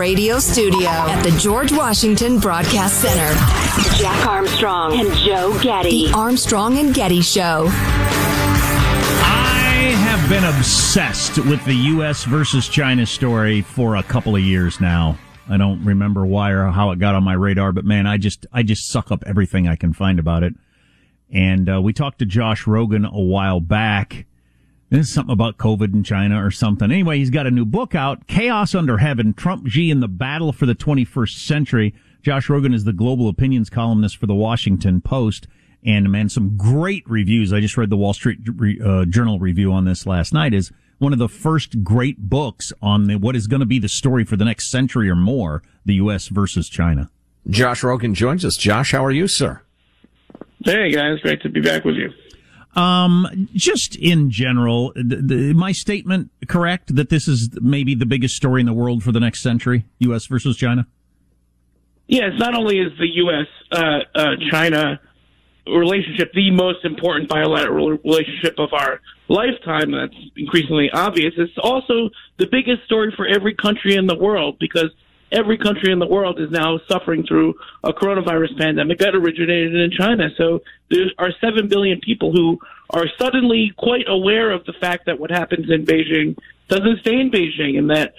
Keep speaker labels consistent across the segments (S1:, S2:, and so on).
S1: radio studio at the George Washington Broadcast Center.
S2: Jack Armstrong and Joe Getty.
S1: The Armstrong and Getty Show.
S3: I have been obsessed with the U.S. versus China story for a couple of years now. I don't remember why or how it got on my radar, but man, I just I just suck up everything I can find about it. And uh, we talked to Josh Rogin a while back. This is something about COVID in China or something. Anyway, he's got a new book out, Chaos Under Heaven, Trump Xi and the Battle for the 21st Century. Josh Rogin is the global opinions columnist for the Washington Post. And man, some great reviews. I just read the Wall Street uh, Journal review on this last night is one of the first great books on the, what is going to be the story for the next century or more, the U.S. versus China.
S4: Josh Rogin joins us. Josh, how are you, sir?
S5: Hey, guys. Great to be back with you.
S3: Um, just in general, my statement correct that this is maybe the biggest story in the world for the next century, U.S. versus China?
S5: Yes, not only is the U.S. Uh, uh, China relationship the most important bilateral relationship of our lifetime. That's increasingly obvious. It's also the biggest story for every country in the world because every country in the world is now suffering through a coronavirus pandemic that originated in China. So there are 7 billion people who are suddenly quite aware of the fact that what happens in Beijing doesn't stay in Beijing and that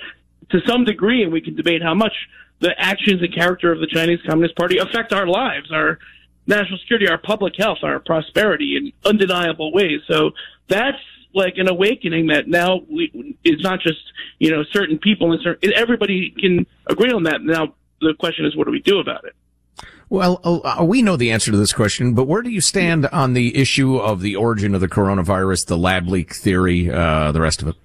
S5: to some degree, and we can debate how much, the actions and character of the Chinese Communist Party affect our lives, our national security, our public health, our prosperity in undeniable ways. So that's like an awakening that now we, is not just you know certain people and certain everybody can agree on that. Now the question is, what do we do about it?
S4: Well, uh, we know the answer to this question, but where do you stand on the issue of the origin of the coronavirus, the lab leak theory, uh, the rest of it?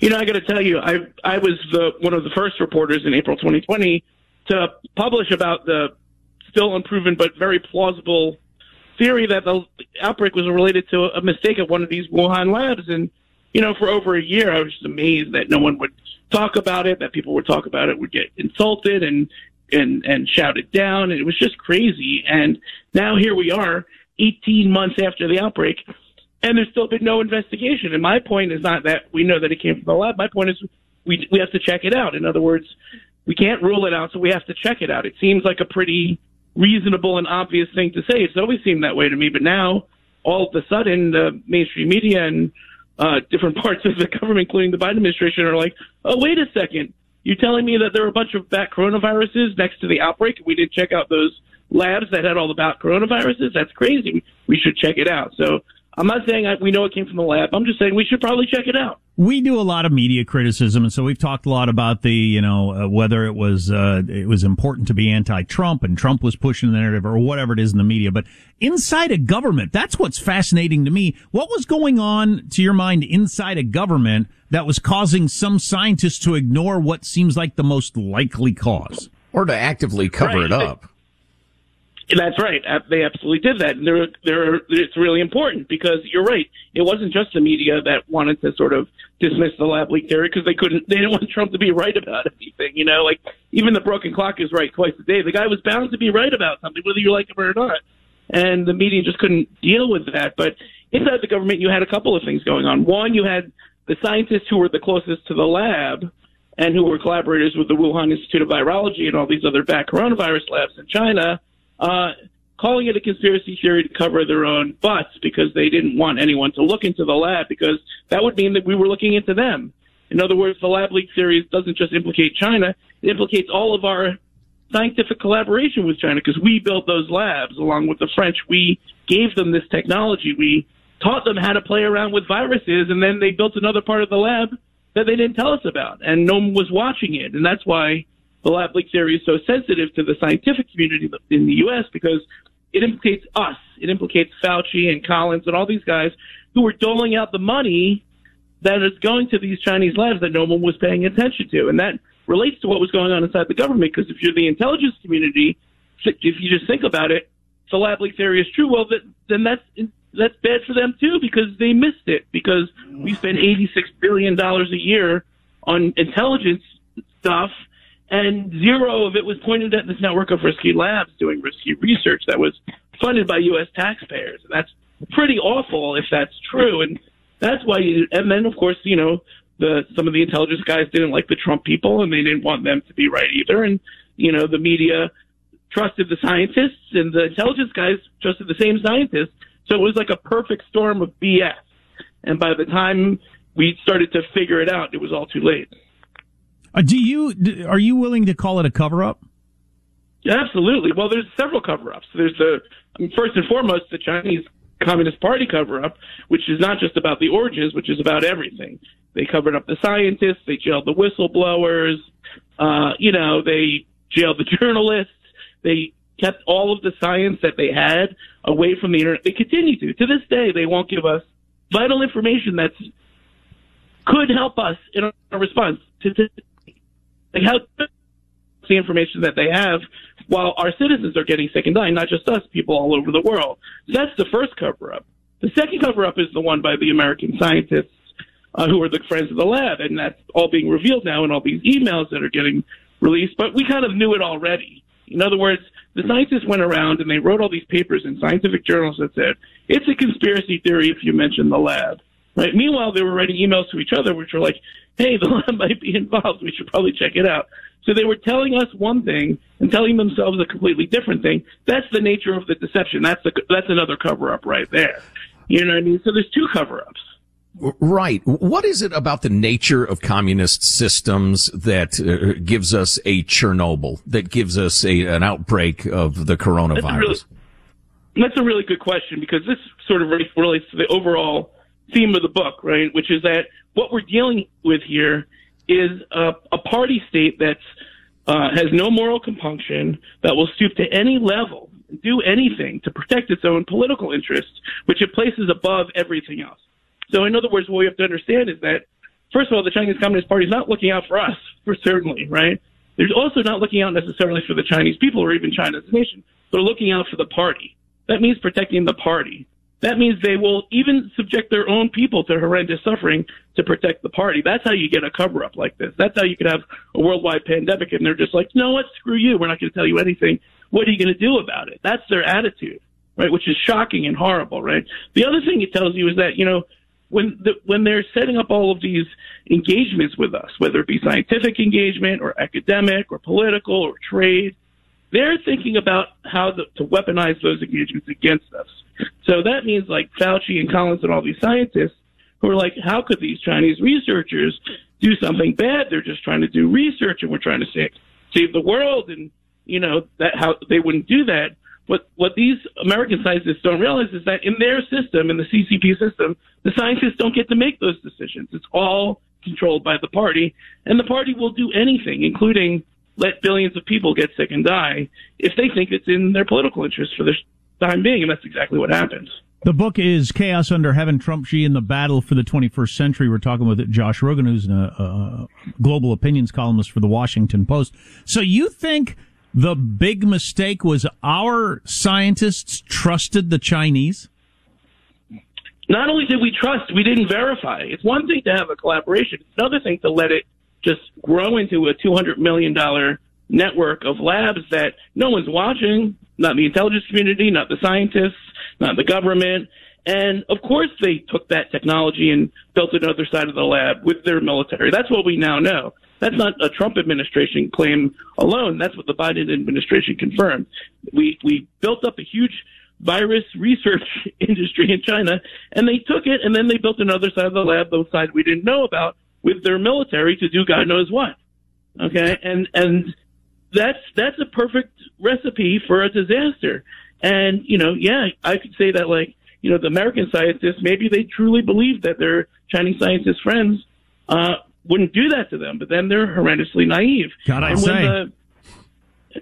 S5: You know, I got to tell you, I I was the one of the first reporters in April 2020 to publish about the still unproven but very plausible theory that the outbreak was related to a mistake at one of these Wuhan labs. And, you know, for over a year, I was just amazed that no one would talk about it, that people would talk about it, would get insulted and, and, and shouted down. And it was just crazy. And now here we are, 18 months after the outbreak, and there's still been no investigation. And my point is not that we know that it came from the lab. My point is we, we have to check it out. In other words, we can't rule it out, so we have to check it out. It seems like a pretty reasonable and obvious thing to say. It's always seemed that way to me, but now all of a sudden the mainstream media and uh, different parts of the government, including the Biden administration, are like, "Oh, wait a second! You're telling me that there are a bunch of bat coronaviruses next to the outbreak? We didn't check out those labs that had all the bat coronaviruses? That's crazy. We should check it out." So I'm not saying I, we know it came from the lab. I'm just saying we should probably check it out.
S3: We do a lot of media criticism, and so we've talked a lot about the, you know, uh, whether it was uh, it was important to be anti-Trump and Trump was pushing the narrative or whatever it is in the media. But inside a government, that's what's fascinating to me. What was going on, to your mind, inside a government that was causing some scientists to ignore what seems like the most likely cause,
S4: or to actively cover
S5: right.
S4: it up?
S5: That's right. Uh, they absolutely did that. And they're, they're, it's really important because you're right. It wasn't just the media that wanted to sort of dismiss the lab leak theory because they couldn't, they didn't want Trump to be right about anything. You know, like even the broken clock is right twice a day. The guy was bound to be right about something, whether you like him or not. And the media just couldn't deal with that. But inside the government, you had a couple of things going on. One, you had the scientists who were the closest to the lab and who were collaborators with the Wuhan Institute of Virology and all these other bad coronavirus labs in China uh, calling it a conspiracy theory to cover their own butts because they didn't want anyone to look into the lab because that would mean that we were looking into them. In other words, the lab leak theory doesn't just implicate China, it implicates all of our scientific collaboration with China because we built those labs along with the French. We gave them this technology. We taught them how to play around with viruses, and then they built another part of the lab that they didn't tell us about, and no one was watching it. And that's why the lab leak theory is so sensitive to the scientific community in the U.S. because it implicates us. It implicates Fauci and Collins and all these guys who are doling out the money that is going to these Chinese labs that no one was paying attention to. And that relates to what was going on inside the government because if you're the intelligence community, if you just think about it, the lab leak theory is true, well, then that's that's bad for them too because they missed it because we spend 86 billion dollars a year on intelligence stuff and zero of it was pointed at this network of risky labs doing risky research that was funded by U.S. taxpayers. That's pretty awful if that's true. And that's why, you, and then of course, you know, the some of the intelligence guys didn't like the Trump people, and they didn't want them to be right either. And you know, the media trusted the scientists, and the intelligence guys trusted the same scientists. So it was like a perfect storm of BS. And by the time we started to figure it out, it was all too late.
S3: Uh, do you are you willing to call it a cover up?
S5: Absolutely. Well, there's several cover-ups. There's the first and foremost the Chinese Communist Party cover-up, which is not just about the origins, which is about everything. They covered up the scientists, they jailed the whistleblowers, uh, you know, they jailed the journalists, they kept all of the science that they had away from the internet. They continue to. To this day, they won't give us vital information that's could help us in our response to, to like how the information that they have while our citizens are getting sick and dying, not just us, people all over the world. That's the first cover up. The second cover up is the one by the American scientists uh, who are the friends of the lab, and that's all being revealed now in all these emails that are getting released. But we kind of knew it already. In other words, the scientists went around and they wrote all these papers in scientific journals that said it's a conspiracy theory if you mention the lab. Right. Meanwhile, they were writing emails to each other, which were like, "Hey, the lab might be involved. We should probably check it out." So they were telling us one thing and telling themselves a completely different thing. That's the nature of the deception. That's the, that's another cover up right there. You know what I mean? So there's two cover ups.
S4: Right. What is it about the nature of communist systems that uh, gives us a Chernobyl, that gives us a, an outbreak of the coronavirus? That's a, really,
S5: that's a really good question because this sort of relates to the overall theme of the book, right? Which is that what we're dealing with here is a, a party state that uh, has no moral compunction, that will stoop to any level, do anything to protect its own political interests, which it places above everything else. So, in other words, what we have to understand is that, first of all, the Chinese Communist Party is not looking out for us, for certainly, right? They're also not looking out necessarily for the Chinese people or even China as a nation. They're looking out for the party. That means protecting the party that means they will even subject their own people to horrendous suffering to protect the party. That's how you get a cover up like this. That's how you could have a worldwide pandemic and they're just like, no, what? Screw you. We're not going to tell you anything. What are you going to do about it? That's their attitude, right? Which is shocking and horrible, right? The other thing it tells you is that, you know, when the, when they're setting up all of these engagements with us, whether it be scientific engagement or academic or political or trade, they're thinking about how the, to weaponize those engagements against us. So that means like Fauci and Collins and all these scientists who are like, how could these Chinese researchers do something bad? They're just trying to do research and we're trying to save, save the world. And, you know, that how they wouldn't do that. What, what these American scientists don't realize is that in their system, in the CCP system, the scientists don't get to make those decisions. It's all controlled by the party, and the party will do anything, including let billions of people get sick and die if they think it's in their political interest for the time being, and that's exactly what happens.
S3: The book is Chaos Under Heaven, Trump Xi and the Battle for the 21st Century. We're talking with Josh Rogin, who's a, a global opinions columnist for the Washington Post. So you think the big mistake was our scientists trusted the Chinese?
S5: Not only did we trust, we didn't verify. It's one thing to have a collaboration. It's another thing to let it just grow into a $200 million network of labs that no one's watching, not the intelligence community, not the scientists, not the government. And of course, they took that technology and built another side of the lab with their military. That's what we now know. That's not a Trump administration claim alone. That's what the Biden administration confirmed. We we built up a huge virus research industry in China, and they took it and then they built another side of the lab, those sides we didn't know about, with their military to do God knows what. Okay, and and that's that's a perfect recipe for a disaster. And you know, yeah, I could say that like you know the American scientists maybe they truly believe that their Chinese scientist friends uh, wouldn't do that to them, but then they're horrendously naive.
S3: God, I say.
S5: The,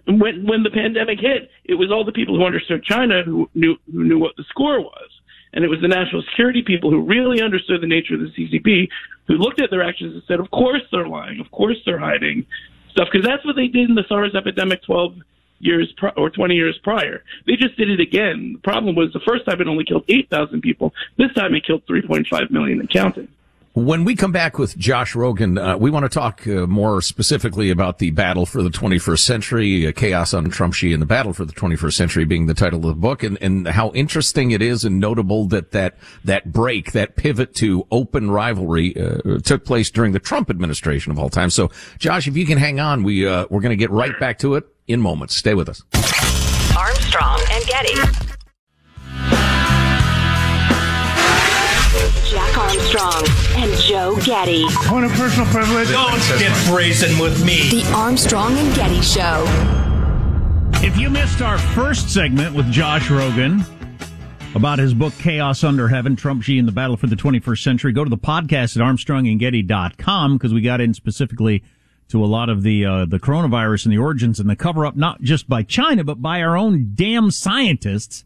S5: when when the pandemic hit, it was all the people who understood China who knew who knew what the score was, and it was the national security people who really understood the nature of the CCP who looked at their actions and said, "Of course they're lying. Of course they're hiding stuff because that's what they did in the SARS epidemic 12 years pri- or 20 years prior. They just did it again. The problem was the first time it only killed 8,000 people. This time it killed 3.5 million and counting.
S4: When we come back with Josh Rogin, uh, we want to talk uh, more specifically about the battle for the 21st century, uh, chaos on Trump Xi, and the battle for the 21st century being the title of the book, and, and how interesting it is and notable that that that break, that pivot to open rivalry, uh, took place during the Trump administration of all time. So, Josh, if you can hang on, we uh, we're going to get right back to it in moments. Stay with us.
S1: Armstrong and Getty.
S2: Jack Armstrong and Joe Getty.
S6: Point of personal privilege.
S7: Don't get brazen with me.
S1: The Armstrong and Getty Show.
S3: If you missed our first segment with Josh Rogin about his book Chaos Under Heaven, Trump Xi and the Battle for the 21st Century, go to the podcast at armstrongandgetty.com because we got in specifically to a lot of the uh, the coronavirus and the origins and the cover up not just by China but by our own damn scientists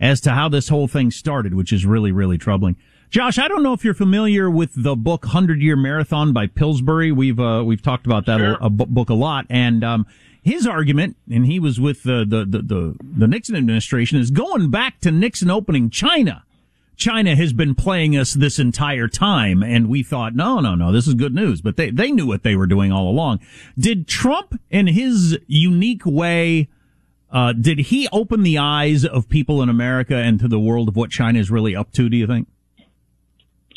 S3: as to how this whole thing started, which is really really troubling. Josh, I don't know if you're familiar with the book Hundred Year Marathon by Pillsbury. We've uh, we've talked about that
S5: Sure.
S3: a, a book a lot, and um, his argument, and he was with the, the the the the Nixon administration, is going back to Nixon opening China. China has been playing us this entire time, and we thought, no, no, no, this is good news. But they they knew what they were doing all along. Did Trump, in his unique way, uh, did he open the eyes of people in America and to the world of what China is really up to? Do you think?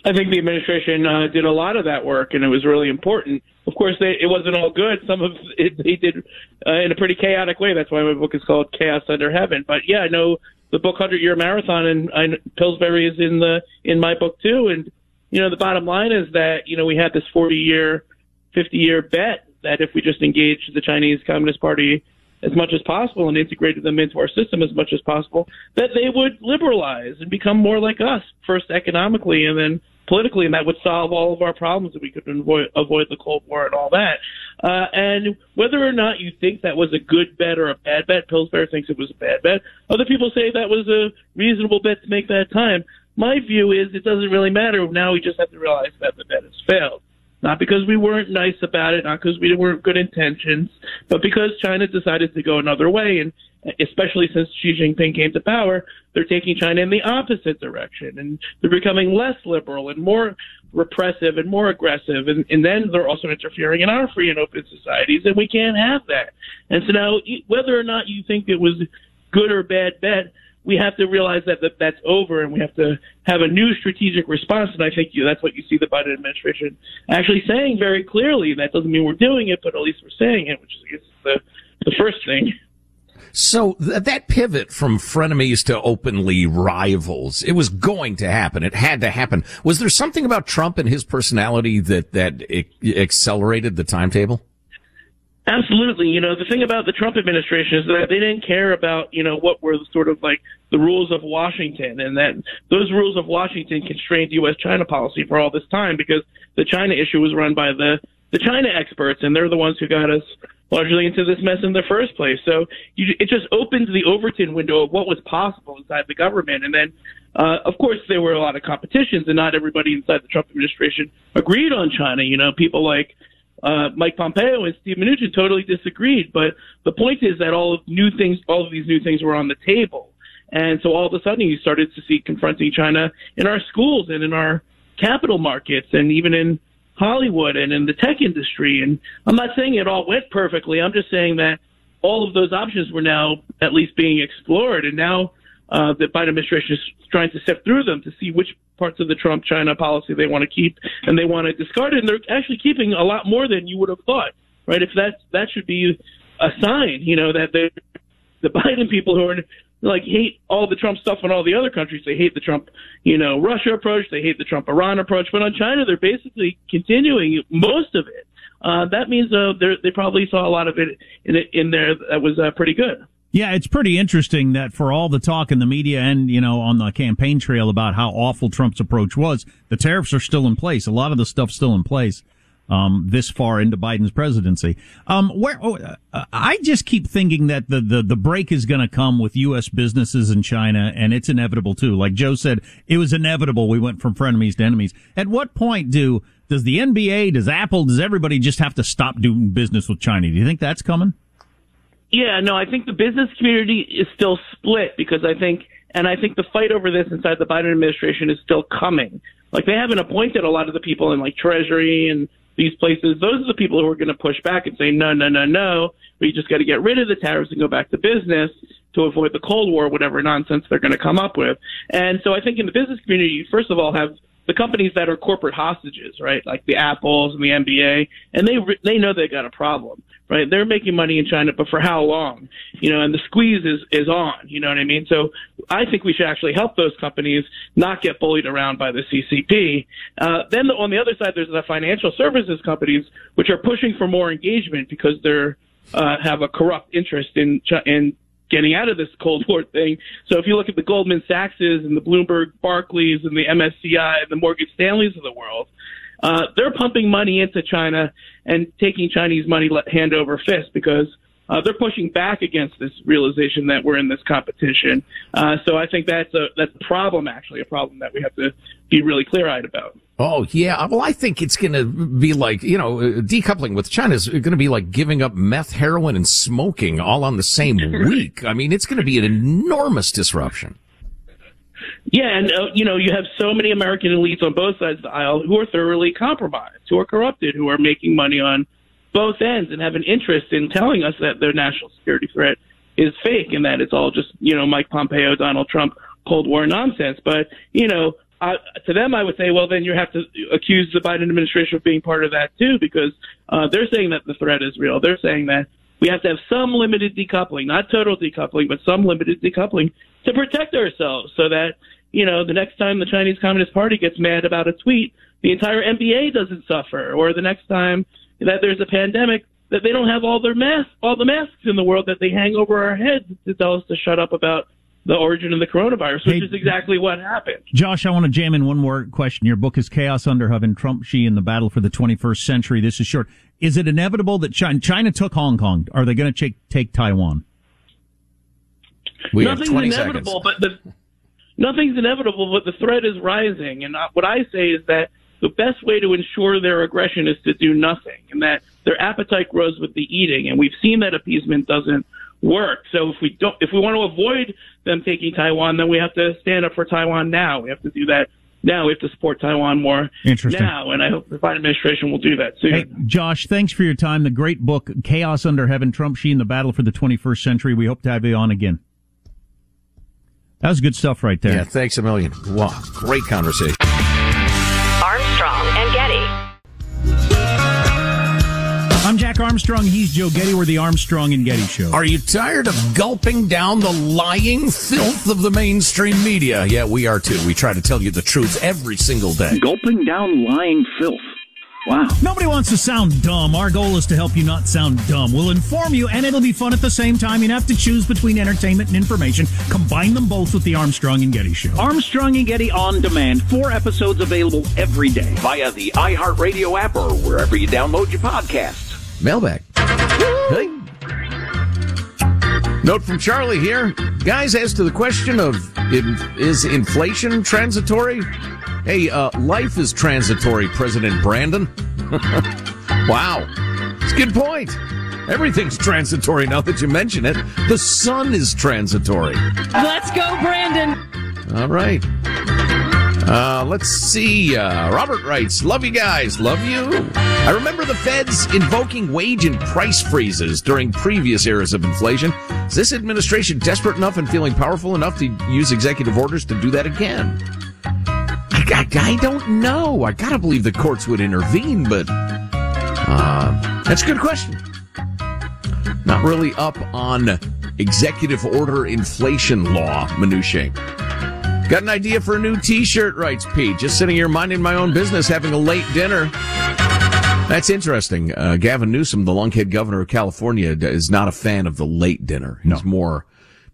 S5: I think the administration uh, did a lot of that work, and it was really important. Of course, they, it wasn't all good. Some of it they did uh, in a pretty chaotic way. That's why my book is called Chaos Under Heaven. But yeah, I know the book Hundred Year Marathon, and I, Pillsbury is in the in my book too. And you know, the bottom line is that you know we had this 40 year, 50 year bet that if we just engaged the Chinese Communist Party as much as possible and integrated them into our system as much as possible, that they would liberalize and become more like us, first economically and then politically, and that would solve all of our problems and we could avoid, avoid the Cold War and all that. Uh, and whether or not you think that was a good bet or a bad bet, Pillsbury thinks it was a bad bet. Other people say that was a reasonable bet to make that time. My view is it doesn't really matter. Now we just have to realize that the bet has failed. Not because we weren't nice about it, not because we weren't good intentions, but because China decided to go another way. And especially since Xi Jinping came to power, they're taking China in the opposite direction. And they're becoming less liberal and more repressive and more aggressive. And, and then they're also interfering in our free and open societies. And we can't have that. And so now, whether or not you think it was good or bad bet, we have to realize that, that that's over and we have to have a new strategic response. And I think you, that's what you see the Biden administration actually saying very clearly. That doesn't mean we're doing it, but at least we're saying it, which is the, the first thing.
S4: So th- that pivot from frenemies to openly rivals, it was going to happen. It had to happen. Was there something about Trump and his personality that, that accelerated the timetable?
S5: Absolutely. You know, the thing about the Trump administration is that they didn't care about, you know, what were sort of like the rules of Washington and that those rules of Washington constrained U.S. China policy for all this time because the China issue was run by the, the China experts and they're the ones who got us largely into this mess in the first place. So you, it just opens the Overton window of what was possible inside the government. And then, uh, of course, there were a lot of competitions and not everybody inside the Trump administration agreed on China. You know, people like, uh, Mike Pompeo and Steve Mnuchin totally disagreed. But the point is that all of new things, all of these new things were on the table. And so all of a sudden you started to see confronting China in our schools and in our capital markets and even in Hollywood and in the tech industry. And I'm not saying it all went perfectly. I'm just saying that all of those options were now at least being explored. And now uh, the Biden administration is trying to sift through them to see which parts of the Trump China policy they want to keep and they want to discard it. And they're actually keeping a lot more than you would have thought, right? If that that should be a sign, you know, that they the Biden people who are like hate all the Trump stuff on all the other countries. They hate the Trump, you know, Russia approach. They hate the Trump Iran approach. But on China, they're basically continuing most of it. Uh, that means uh, they probably saw a lot of it in, it, in there that was uh, pretty good.
S3: Yeah, it's pretty interesting that for all the talk in the media and, you know, on the campaign trail about how awful Trump's approach was, the tariffs are still in place. A lot of the stuff's still in place. Um, this far into Biden's presidency. Um, where, oh, uh, I just keep thinking that the, the, the break is going to come with U.S. businesses in China and it's inevitable too. Like Joe said, it was inevitable. We went from frenemies to enemies. At what point do, does the NBA, does Apple, does everybody just have to stop doing business with China? Do you think that's coming?
S5: Yeah, no, I think the business community is still split because I think, and I think the fight over this inside the Biden administration is still coming. Like they haven't appointed a lot of the people in like Treasury and these places. Those are the people who are going to push back and say, no, no, no, no. We just got to get rid of the tariffs and go back to business to avoid the Cold War, whatever nonsense they're going to come up with. And so I think in the business community, you first of all have the companies that are corporate hostages, right? Like the Apples and the NBA, and they they know they got a problem, right? They're making money in China, but for how long? You know, and the squeeze is is on. You know what I mean? So I think we should actually help those companies not get bullied around by the CCP. Uh, then on the other side, there's the financial services companies which are pushing for more engagement because they're uh, have a corrupt interest in in getting out of this Cold War thing. So if you look at the Goldman Sachses and the Bloomberg Barclays and the MSCI and the Morgan Stanleys of the world, uh, they're pumping money into China and taking Chinese money hand over fist because uh, they're pushing back against this realization that we're in this competition. Uh, so I think that's a that's a problem, actually, a problem that we have to be really clear eyed about.
S4: Oh yeah, well I think it's going to be like you know decoupling with China is going to be like giving up meth, heroin, and smoking all on the same week. I mean, it's going to be an enormous disruption.
S5: Yeah, and uh, you know you have so many American elites on both sides of the aisle who are thoroughly compromised, who are corrupted, who are making money on both ends, and have an interest in telling us that their national security threat is fake and that it's all just you know Mike Pompeo, Donald Trump, Cold War nonsense. But you know I, to them, I would say, well, then you have to accuse the Biden administration of being part of that too, because uh, they're saying that the threat is real. They're saying that we have to have some limited decoupling, not total decoupling, but some limited decoupling to protect ourselves, so that you know the next time the Chinese Communist Party gets mad about a tweet, the entire NBA doesn't suffer, or the next time that there's a pandemic, that they don't have all their masks, all the masks in the world that they hang over our heads to tell us to shut up about the origin of the coronavirus, which hey, is exactly what happened.
S3: Josh, I want to jam in one more question. Your book is Chaos Under Heaven, Trump, Xi, and the Battle for the 21st Century. This is short. Is it inevitable that China, China took Hong Kong? Are they going to take, take Taiwan?
S4: We
S5: nothing's inevitable, seconds. but the, nothing's inevitable, but the threat is rising. And what I say is that the best way to ensure their aggression is to do nothing, and that their appetite grows with the eating. And we've seen that appeasement doesn't work. So if we don't, if we want to avoid them taking Taiwan, then we have to stand up for Taiwan now. We have to do that now. We have to support Taiwan more now, and I hope the Biden administration will do that soon.
S3: Hey, Josh, thanks for your time. The great book, Chaos Under Heaven: Trump, Xi, and the Battle for the 21st Century. We hope to have you on again. That was good stuff right there.
S4: Yeah, thanks a million. Wow, great conversation.
S1: Armstrong and Getty.
S3: I'm Jack Armstrong. He's Joe Getty. We're the Armstrong and Getty Show.
S4: Are you tired of gulping down the lying filth of the mainstream media? Yeah, we are too. We try to tell you the truth every single day.
S6: Gulping down lying filth. Wow.
S3: Nobody wants to sound dumb. Our goal is to help you not sound dumb. We'll inform you, and it'll be fun at the same time. You have to choose between entertainment and information. Combine them both with the Armstrong and Getty Show.
S6: Armstrong and Getty on demand. Four episodes available every day via the iHeartRadio app or wherever you download your podcasts.
S4: Mailbag. Hey. Note from Charlie here. Guys, as to the question of is inflation transitory? Hey, uh, life is transitory, President Brandon. wow. It's a good point. Everything's transitory now that you mention it. The sun is transitory.
S8: Let's go, Brandon.
S4: All right. Uh, let's see. Uh, Robert writes, Love you guys. Love you. I remember the feds invoking wage and price freezes during previous eras of inflation. Is this administration desperate enough and feeling powerful enough to use executive orders to do that again? I, I, I don't know. I gotta believe the courts would intervene, but uh, that's a good question. Not really up on executive order inflation law minutiae. Got an idea for a new t-shirt, writes Pete. Just sitting here minding my own business, having a late dinner. That's interesting. Uh, Gavin Newsom, the lunkhead governor of California, is not a fan of the late dinner. He's no. more,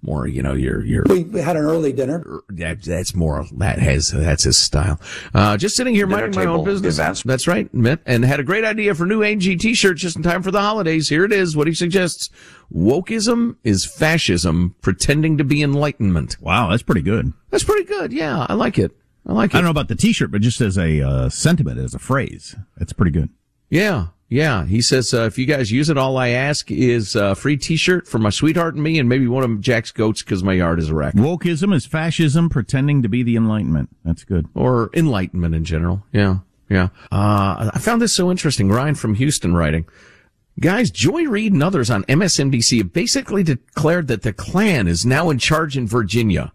S4: more, you know, your, your.
S9: We had an early dinner.
S4: Er, that, that's more, that has, that's his style. Uh, just sitting here dinner minding my own business. Events. That's right. And had a great idea for new AG t-shirt just in time for the holidays. Here it is. What he suggests. Wokeism is fascism pretending to be enlightenment.
S3: Wow. That's pretty good.
S4: That's pretty good. Yeah. I like it. I like it.
S3: I don't know about the t-shirt, but just as a uh, sentiment, as a phrase, it's pretty good.
S4: Yeah. Yeah, he says uh, if you guys use it, all I ask is a free T-shirt for my sweetheart and me, and maybe one of Jack's goats because my yard is a wreck.
S3: Wokeism is fascism pretending to be the Enlightenment. That's good.
S4: Or enlightenment in general. Yeah, yeah. Uh, I found this so interesting. Ryan from Houston writing. Guys, Joy Reid and others on MSNBC have basically declared that the Klan is now in charge in Virginia.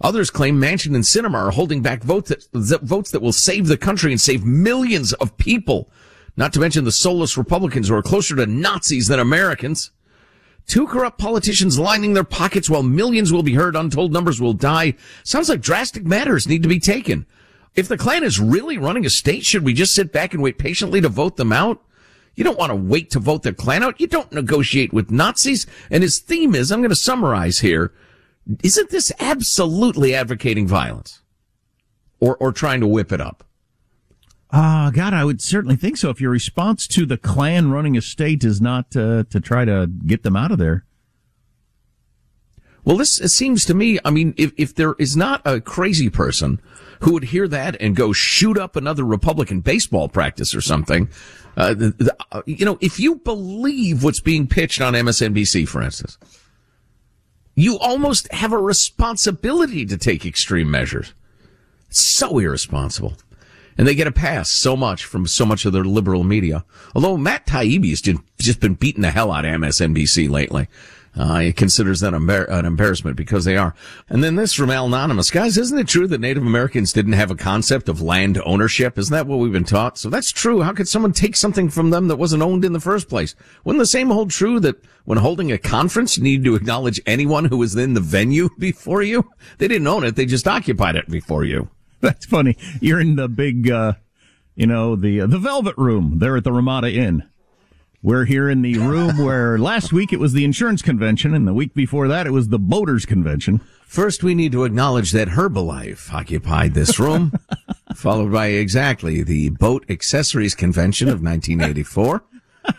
S4: Others claim Manchin and Sinema are holding back votes that, votes that will save the country and save millions of people. Not to mention the soulless Republicans who are closer to Nazis than Americans. Two corrupt politicians lining their pockets while millions will be hurt, untold numbers will die. Sounds like drastic matters need to be taken. If the Klan is really running a state, should we just sit back and wait patiently to vote them out? You don't want to wait to vote the Klan out. You don't negotiate with Nazis. And his theme is, I'm going to summarize here. Isn't this absolutely advocating violence? Or, or trying to whip it up?
S3: Ah, uh, God, I would certainly think so. If your response to the Klan running a state is not uh, to try to get them out of there.
S4: Well, this seems to me, I mean, if, if there is not a crazy person who would hear that and go shoot up another Republican baseball practice or something, uh, the, the, uh, you know, if you believe what's being pitched on MSNBC, for instance, you almost have a responsibility to take extreme measures. So irresponsible. And they get a pass so much from so much of their liberal media. Although Matt Taibbi has just, been beating the hell out of MSNBC lately. Uh, he considers that an embarrassment because they are. And then this from Anonymous. Guys, isn't it true that Native Americans didn't have a concept of land ownership? Isn't that what we've been taught? So that's true. How could someone take something from them that wasn't owned in the first place? Wouldn't the same hold true that when holding a conference, you need to acknowledge anyone who was in the venue before you? They didn't own it. They just occupied it before you.
S3: That's funny. You're in the big, uh, you know, the, uh, the Velvet Room there at the Ramada Inn we're here in the room where last week it was the insurance convention, and the week before that it was the boaters convention.
S4: First, we need to acknowledge that Herbalife occupied this room, followed by exactly the Boat Accessories Convention of 1984,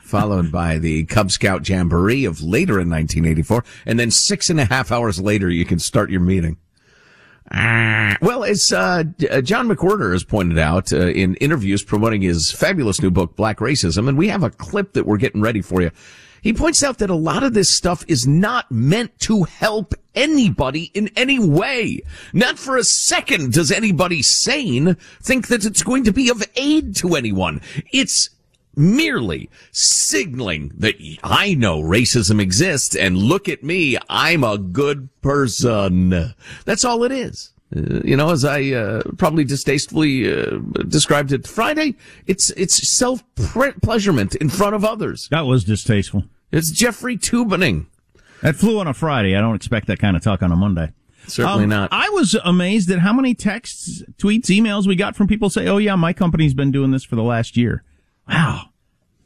S4: followed by the Cub Scout Jamboree of later in 1984, and then six and a half hours later you can start your meeting. Well, as uh, uh, John McWhorter has pointed out uh, in interviews promoting his fabulous new book, Black Racism, and we have a clip that we're getting ready for you. He points out that a lot of this stuff is not meant to help anybody in any way. Not for a second does anybody sane think that it's going to be of aid to anyone. It's merely signaling that I know racism exists and look at me, I'm a good person. That's all it is. Uh, you know, as I uh, probably distastefully uh, described it Friday, it's it's self pleasurement in front of others.
S3: That was distasteful.
S4: It's Jeffrey Tubening.
S3: That flew on a Friday. I don't expect that kind of talk on a Monday.
S4: Certainly
S3: um,
S4: not.
S3: I was amazed at how many texts, tweets, emails we got from people say, "Oh yeah, my company's been doing this for the last year." Wow.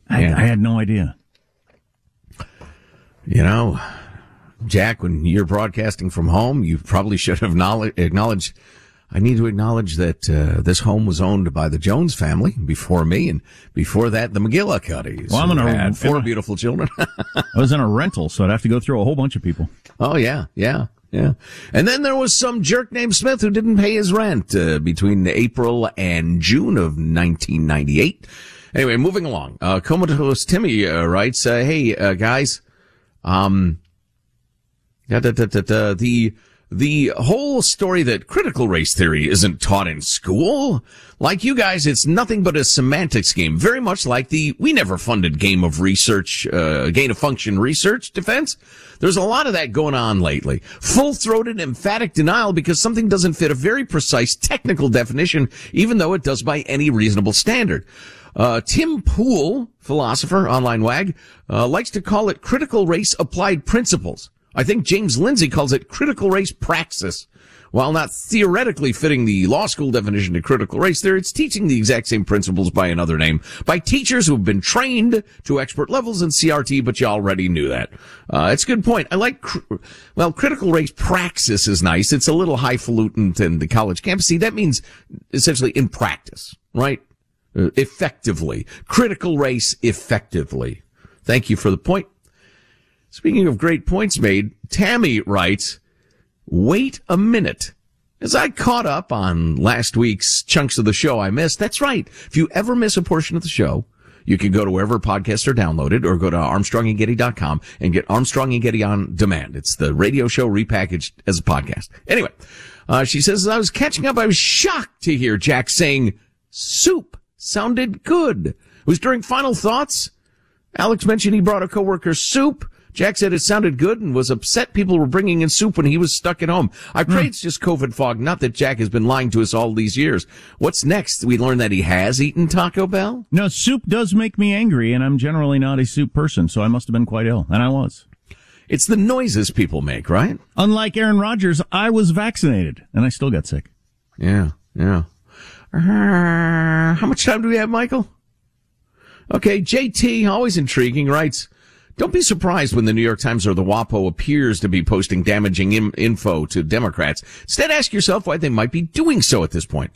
S3: I, yeah. I had no idea.
S4: You know, Jack, when you're broadcasting from home, you probably should have acknowledged. I need to acknowledge that uh, this home was owned by the Jones family before me, and before that, the McGillicuddies. Well, I'm in a, four beautiful children.
S3: I was in a rental, so I'd have to go through a whole bunch of people.
S4: Oh yeah, yeah, yeah. And then there was some jerk named Smith who didn't pay his rent uh, between April and June of 1998. Anyway, moving along. Uh, Comatose Timmy uh, writes, uh, "Hey uh, guys, um, da, da, da, the the whole story that critical race theory isn't taught in school. Like you guys, it's nothing but a semantics game. Very much like the we never funded game of research, uh, gain of function research defense. There's a lot of that going on lately. Full throated, emphatic denial because something doesn't fit a very precise technical definition, even though it does by any reasonable standard." Uh, Tim Pool, philosopher, online wag, uh, likes to call it critical race applied principles. I think James Lindsay calls it critical race praxis. While not theoretically fitting the law school definition of critical race theory, it's teaching the exact same principles by another name by teachers who have been trained to expert levels in CRT, but you already knew that. Uh, it's a good point. I like, cr- well, critical race praxis is nice. It's a little highfalutin in the college campus. See, that means essentially in practice, right? Uh, effectively. Critical race effectively. Thank you for the point. Speaking of great points made, Tammy writes, wait a minute. As I caught up on last week's chunks of the show I missed, that's right. If you ever miss a portion of the show, You can go to wherever podcasts are downloaded or go to armstrongandgetty.com and get Armstrong and Getty on demand. It's the radio show repackaged as a podcast. Anyway, uh, she says, as I was catching up, I was shocked to hear Jack saying soup sounded good. It was during final thoughts. Alex mentioned he brought a coworker soup. Jack said it sounded good and was upset people were bringing in soup when he was stuck at home. I hmm. pray it's just COVID fog, not that Jack has been lying to us all these years. What's next? We learn that he has eaten Taco Bell?
S3: No, soup does make me angry, and I'm generally not a soup person, so I must have been quite ill, and I was.
S4: It's the noises people make, right?
S3: Unlike Aaron Rodgers, I was vaccinated, and I still got sick.
S4: Yeah, yeah. Uh, how much time do we have, Michael? Okay, JT, always intriguing, writes, don't be surprised when the New York Times or the WAPO appears to be posting damaging info to Democrats. Instead, ask yourself why they might be doing so at this point.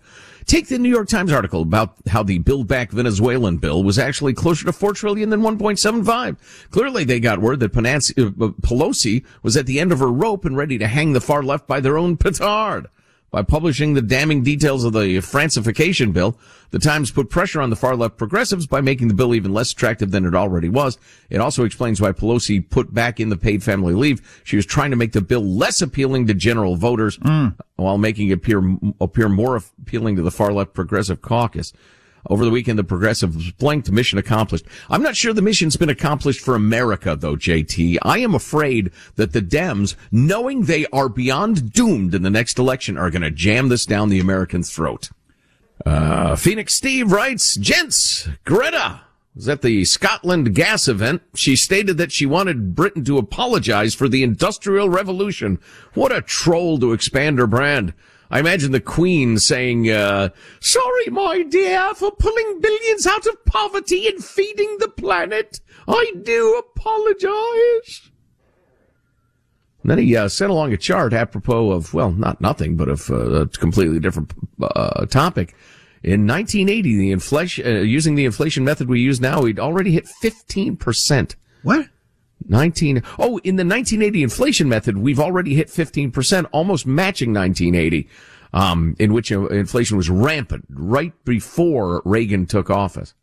S4: Take the New York Times article about how the Build Back Venezuelan bill was actually closer to 4 trillion than 1.75. Clearly, they got word that uh, Pelosi was at the end of her rope and ready to hang the far left by their own petard. By publishing the damning details of the Francification bill, the Times put pressure on the far left progressives by making the bill even less attractive than it already was. It also explains why Pelosi put back in the paid family leave. She was trying to make the bill less appealing to general voters mm. while making it appear, appear more appealing to the far left progressive caucus. Over the weekend, the progressives blinked, mission accomplished. I'm not sure the mission's been accomplished for America, though, JT. I am afraid that the Dems, knowing they are beyond doomed in the next election, are going to jam this down the American throat. Uh, Phoenix Steve writes, Gents, Greta was at the Scotland gas event. She stated that she wanted Britain to apologize for the Industrial Revolution. What a troll to expand her brand. I imagine the Queen saying, uh, sorry, my dear, for pulling billions out of poverty and feeding the planet. I do apologize. And then he uh, sent along a chart apropos of, well, not nothing, but of uh, a completely different uh, topic. In 1980, the inflation, uh, using the inflation method we use now, we'd already hit 15%.
S3: What?
S4: 19, oh, in the 1980 inflation method, we've already hit 15%, almost matching 1980, um, in which uh, inflation was rampant right before Reagan took office.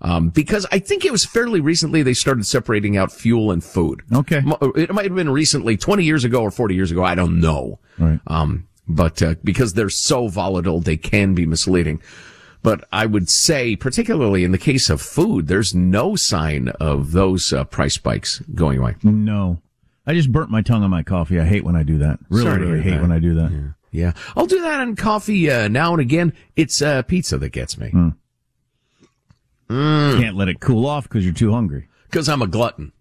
S4: Um, because I think it was fairly recently they started separating out fuel and food.
S3: Okay.
S4: It might have been recently, 20 years ago or 40 years ago. I don't know.
S3: Right.
S4: Um, but, uh, because they're so volatile, they can be misleading. But I would say, particularly in the case of food, there's no sign of those uh, price spikes going away.
S3: No. I just burnt my tongue on my coffee. I hate when I do that. Really,
S4: Sorry
S3: really hate
S4: that.
S3: when I do that.
S4: Yeah. I'll do that on coffee, uh, now and again. It's, uh, pizza that gets me.
S3: Can't let it cool off because you're too hungry.
S4: Cause I'm a glutton.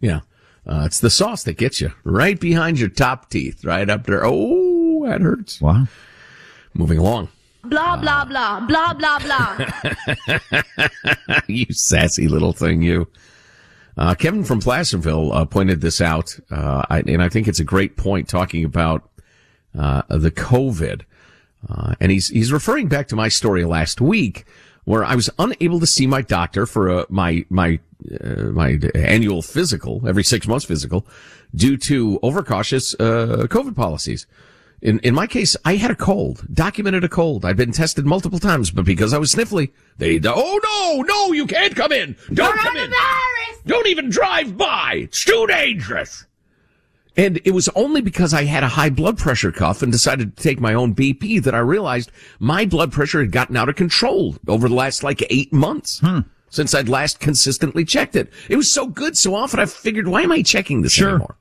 S4: Yeah. Uh, it's the sauce that gets you right behind your top teeth, right up there. Oh, that hurts.
S3: Wow.
S4: Moving along.
S8: Blah, blah, blah, blah, blah, blah.
S4: you sassy little thing, you. Uh, Kevin from Placerville uh, pointed this out, uh, I, and I think it's a great point talking about uh, the COVID. Uh, and he's he's referring back to my story last week, where I was unable to see my doctor for uh, my my uh, my annual physical, every six months physical, due to overcautious uh, COVID policies. In in my case, I had a cold, documented a cold. I'd been tested multiple times, but because I was sniffly, they oh no, no, you can't come in. Don't come in. Don't even drive by. It's too dangerous. And it was only because I had a high blood pressure cuff and decided to take my own BP that I realized my blood pressure had gotten out of control over the last like eight months. Since I'd last consistently checked it. It was so good so often I figured, why am I checking this
S3: Sure.
S4: anymore?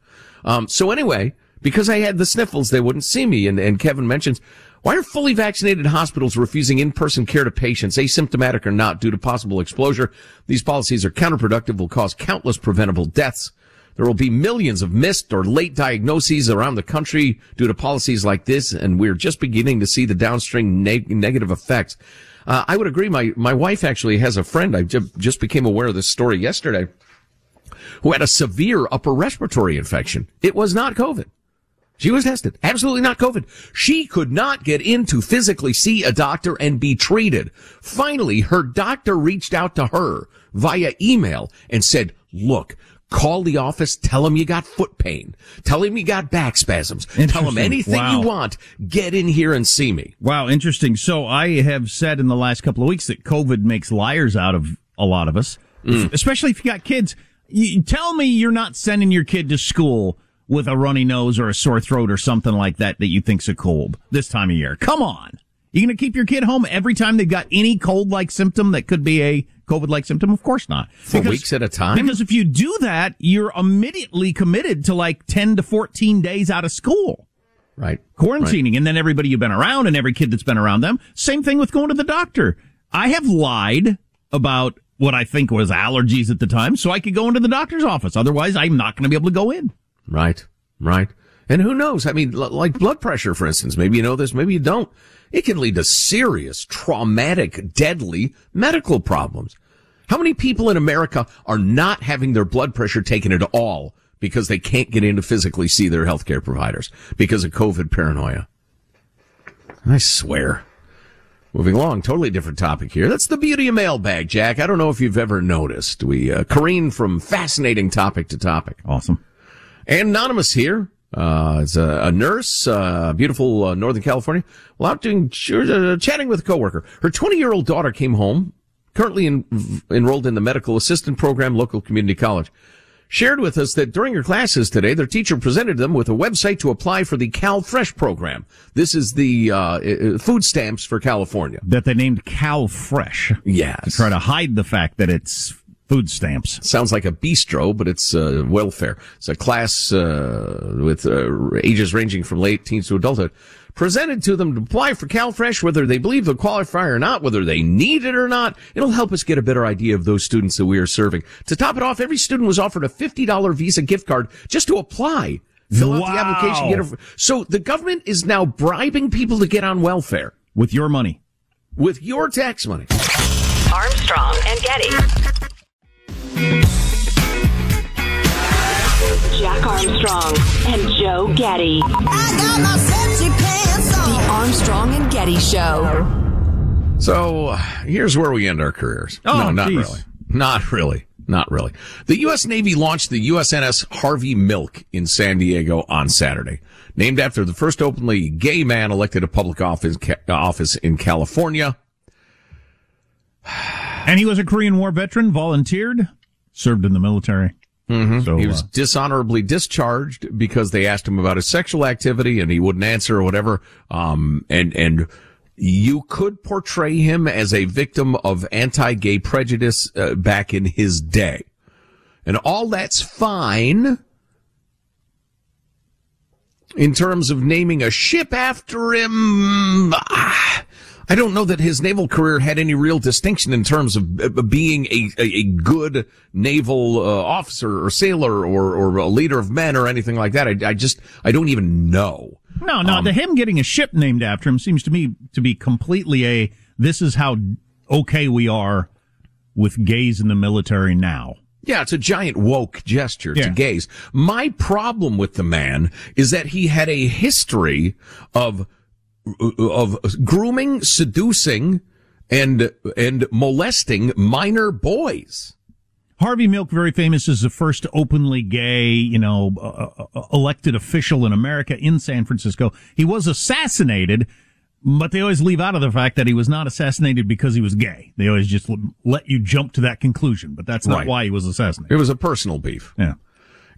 S4: Um, so anyway, because I had the sniffles, they wouldn't see me. And, and Kevin mentions, why are fully vaccinated hospitals refusing in-person care to patients, asymptomatic or not, due to possible exposure? These policies are counterproductive, will cause countless preventable deaths. There will be millions of missed or late diagnoses around the country due to policies like this, and we're just beginning to see the downstream neg- negative effects. Uh, I would agree. My my wife actually has a friend. I just became aware of this story yesterday, who had a severe upper respiratory infection. It was not COVID. She was tested. Absolutely not COVID. She could not get in to physically see a doctor and be treated. Finally, her doctor reached out to her via email and said, look, call the office, tell him you got foot pain. Tell him you got back spasms. Tell him anything
S3: Wow.
S4: you want. Get in here and see me.
S3: Wow, interesting. So I have said in the last couple of weeks that COVID makes liars out of a lot of us, mm. especially if you got kids. You, tell me you're not sending your kid to school with a runny nose or a sore throat or something like that that you think's a cold this time of year. Come on. You going to keep your kid home every time they've got any cold like symptom that could be a COVID like symptom? Of course not.
S4: For weeks at a time?
S3: Because if you do that, you're immediately committed to like 10 to 14 days out of school.
S4: Right.
S3: Quarantining.
S4: Right.
S3: And then everybody you've been around and every kid that's been around them. Same thing with going to the doctor. I have lied about what I think was allergies at the time so I could go into the doctor's office. Otherwise, I'm not going to be able to go in.
S4: Right. Right. And who knows? I mean, like blood pressure, for instance. Maybe you know this, maybe you don't. It can lead to serious, traumatic, deadly medical problems. How many people in America are not having their blood pressure taken at all because they can't get in to physically see their healthcare providers because of COVID paranoia? I swear. Moving along, totally different topic here. That's the beauty of mailbag, Jack. I don't know if you've ever noticed. We uh, careen from fascinating topic to topic.
S3: Awesome.
S4: Anonymous here. Uh, is a, a nurse, uh, beautiful uh, Northern California. Well, out doing uh, chatting with a coworker. Her 20 year old daughter came home, currently in, enrolled in the medical assistant program, local community college. Shared with us that during her classes today, their teacher presented them with a website to apply for the Cal Fresh program. This is the uh, food stamps for California
S3: that they named Cal Fresh.
S4: Yes,
S3: to try to hide the fact that it's food stamps.
S4: Sounds like a bistro, but it's uh, welfare. It's a class uh, with uh, ages ranging from late teens to adulthood. Presented to them to apply for CalFresh, whether they believe they'll qualify or not, whether they need it or not. It'll help us get a better idea of those students that we are serving. To top it off, every student was offered a $50 Visa gift card just to apply. Fill
S3: wow.
S4: out the application. Get a, so the government is now bribing people to get on welfare.
S3: With your money.
S4: With your tax money.
S2: Armstrong and Getty. Jack Armstrong and Joe Getty.
S1: The Armstrong and Getty Show.
S4: So here's where we end our careers.
S3: Oh,
S4: no, not
S3: geez.
S4: really. Not really. Not really. The U.S. Navy launched the USNS Harvey Milk in San Diego on Saturday. Named after the first openly gay man elected to public office, uh, office in California.
S3: And he was a Korean War veteran, volunteered, served in the military.
S4: Mm-hmm.
S3: So,
S4: he was
S3: uh,
S4: dishonorably discharged because they asked him about his sexual activity and he wouldn't answer or whatever. Um, and, and you could portray him as a victim of anti-gay prejudice uh, back in his day. And all that's fine in terms of naming a ship after him. Ah, I don't know that his naval career had any real distinction in terms of uh, being a, a, good naval uh, officer or sailor or, or a leader of men or anything like that. I, I just, I don't even know.
S3: No, no,
S4: Um,
S3: the him getting a ship named after him seems to me to be completely a this is how okay we are with gays in the military now.
S4: Yeah, it's a giant woke gesture
S3: Yeah.
S4: to gays. My problem with the man is that he had a history of of grooming, seducing, and and molesting minor boys.
S3: Harvey Milk, very famous as the first openly gay, you know, uh, uh, elected official in America in San Francisco. He was assassinated, but they always leave out of the fact that he was not assassinated because he was gay. They always just let you jump to that conclusion, but that's not
S4: Right.
S3: why he was assassinated.
S4: It was a personal beef.
S3: Yeah.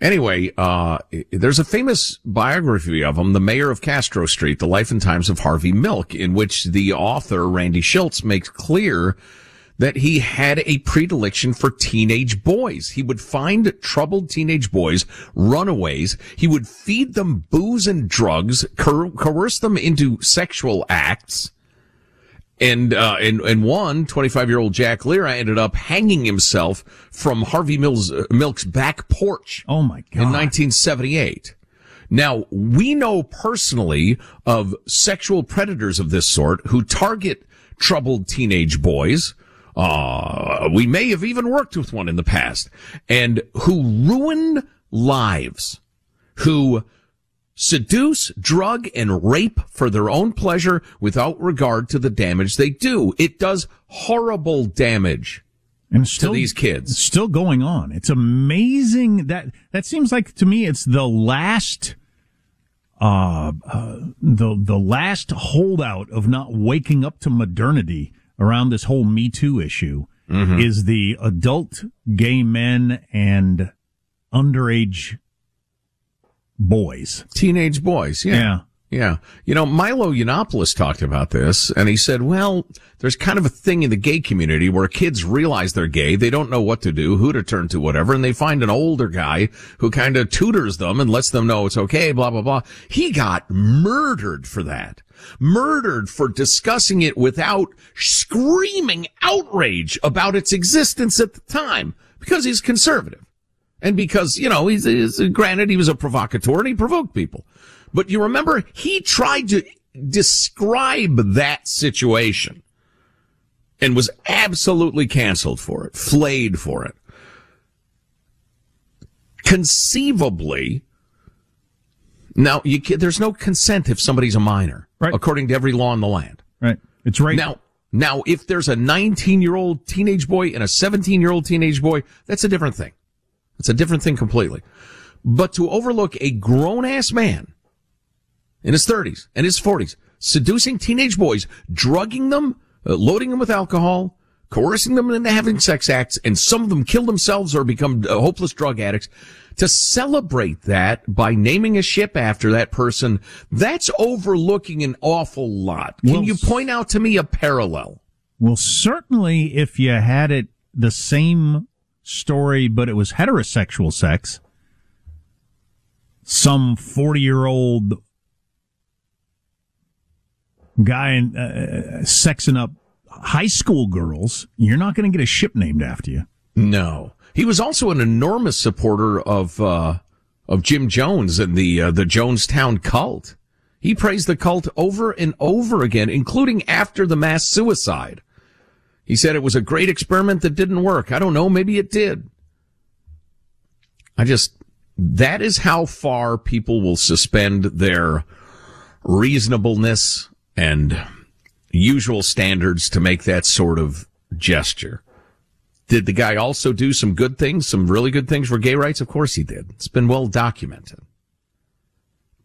S4: Anyway, uh, there's a famous biography of him, The Mayor of Castro Street, The Life and Times of Harvey Milk, in which the author, Randy Shilts, makes clear that he had a predilection for teenage boys. He would find troubled teenage boys, runaways. He would feed them booze and drugs, coer- coerce them into sexual acts. And, uh, and, and one 25 year old Jack Lira ended up hanging himself from Harvey Mills, uh, Milk's back porch
S3: Oh my god!
S4: in 1978. Now, we know personally of sexual predators of this sort who target troubled teenage boys. Uh, we may have even worked with one in the past and who ruin lives, who seduce, drug, and rape for their own pleasure without regard to the damage they do. It does horrible damage
S3: and still,
S4: to these kids.
S3: Still going on. It's amazing that that seems like to me it's the last uh, uh the the last holdout of not waking up to modernity around this whole Me Too issue is the adult gay men and underage boys.
S4: Teenage boys. Yeah.
S3: Yeah.
S4: Yeah. You know, Milo Yiannopoulos talked about this and he said, well, there's kind of a thing in the gay community where kids realize they're gay. They don't know what to do, who to turn to, whatever. And they find an older guy who kind of tutors them and lets them know it's okay, blah, blah, blah. He got murdered for that. Murdered for discussing it without screaming outrage about its existence at the time because he's conservative. And because, you know, he's, he's granted he was a provocateur and he provoked people. But you remember he tried to describe that situation and was absolutely canceled for it, flayed for it. Conceivably, now you, there's no consent if somebody's a minor,
S3: Right.
S4: according to every law in the land.
S3: Right. It's right.
S4: Now, now, if there's a 19 year old teenage boy and a 17 year old teenage boy, that's a different thing. It's a different thing completely. But to overlook a grown ass man in his 30s and his 40s seducing teenage boys, drugging them, uh, loading them with alcohol, coercing them into having sex acts, and some of them kill themselves or become uh, hopeless drug addicts. To celebrate that by naming a ship after that person, that's overlooking an awful lot. Can
S3: Well,
S4: you point out to me a parallel?
S3: Well, certainly if you had it the same story, but it was heterosexual sex, some 40 year old guy uh, sexing up high school girls, you're not going to get a ship named after you.
S4: No. He was also an enormous supporter of uh, of Jim Jones and the uh, the Jonestown cult. He praised the cult over and over again, including after the mass suicide. He said it was a great experiment that didn't work. I don't know, maybe it did. I just that is how far people will suspend their reasonableness and usual standards to make that sort of gesture. Did the guy also do some good things, some really good things for gay rights? Of course he did. It's been well documented.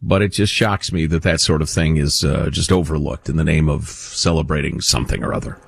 S4: But it just shocks me that that sort of thing is uh, just overlooked in the name of celebrating something or other.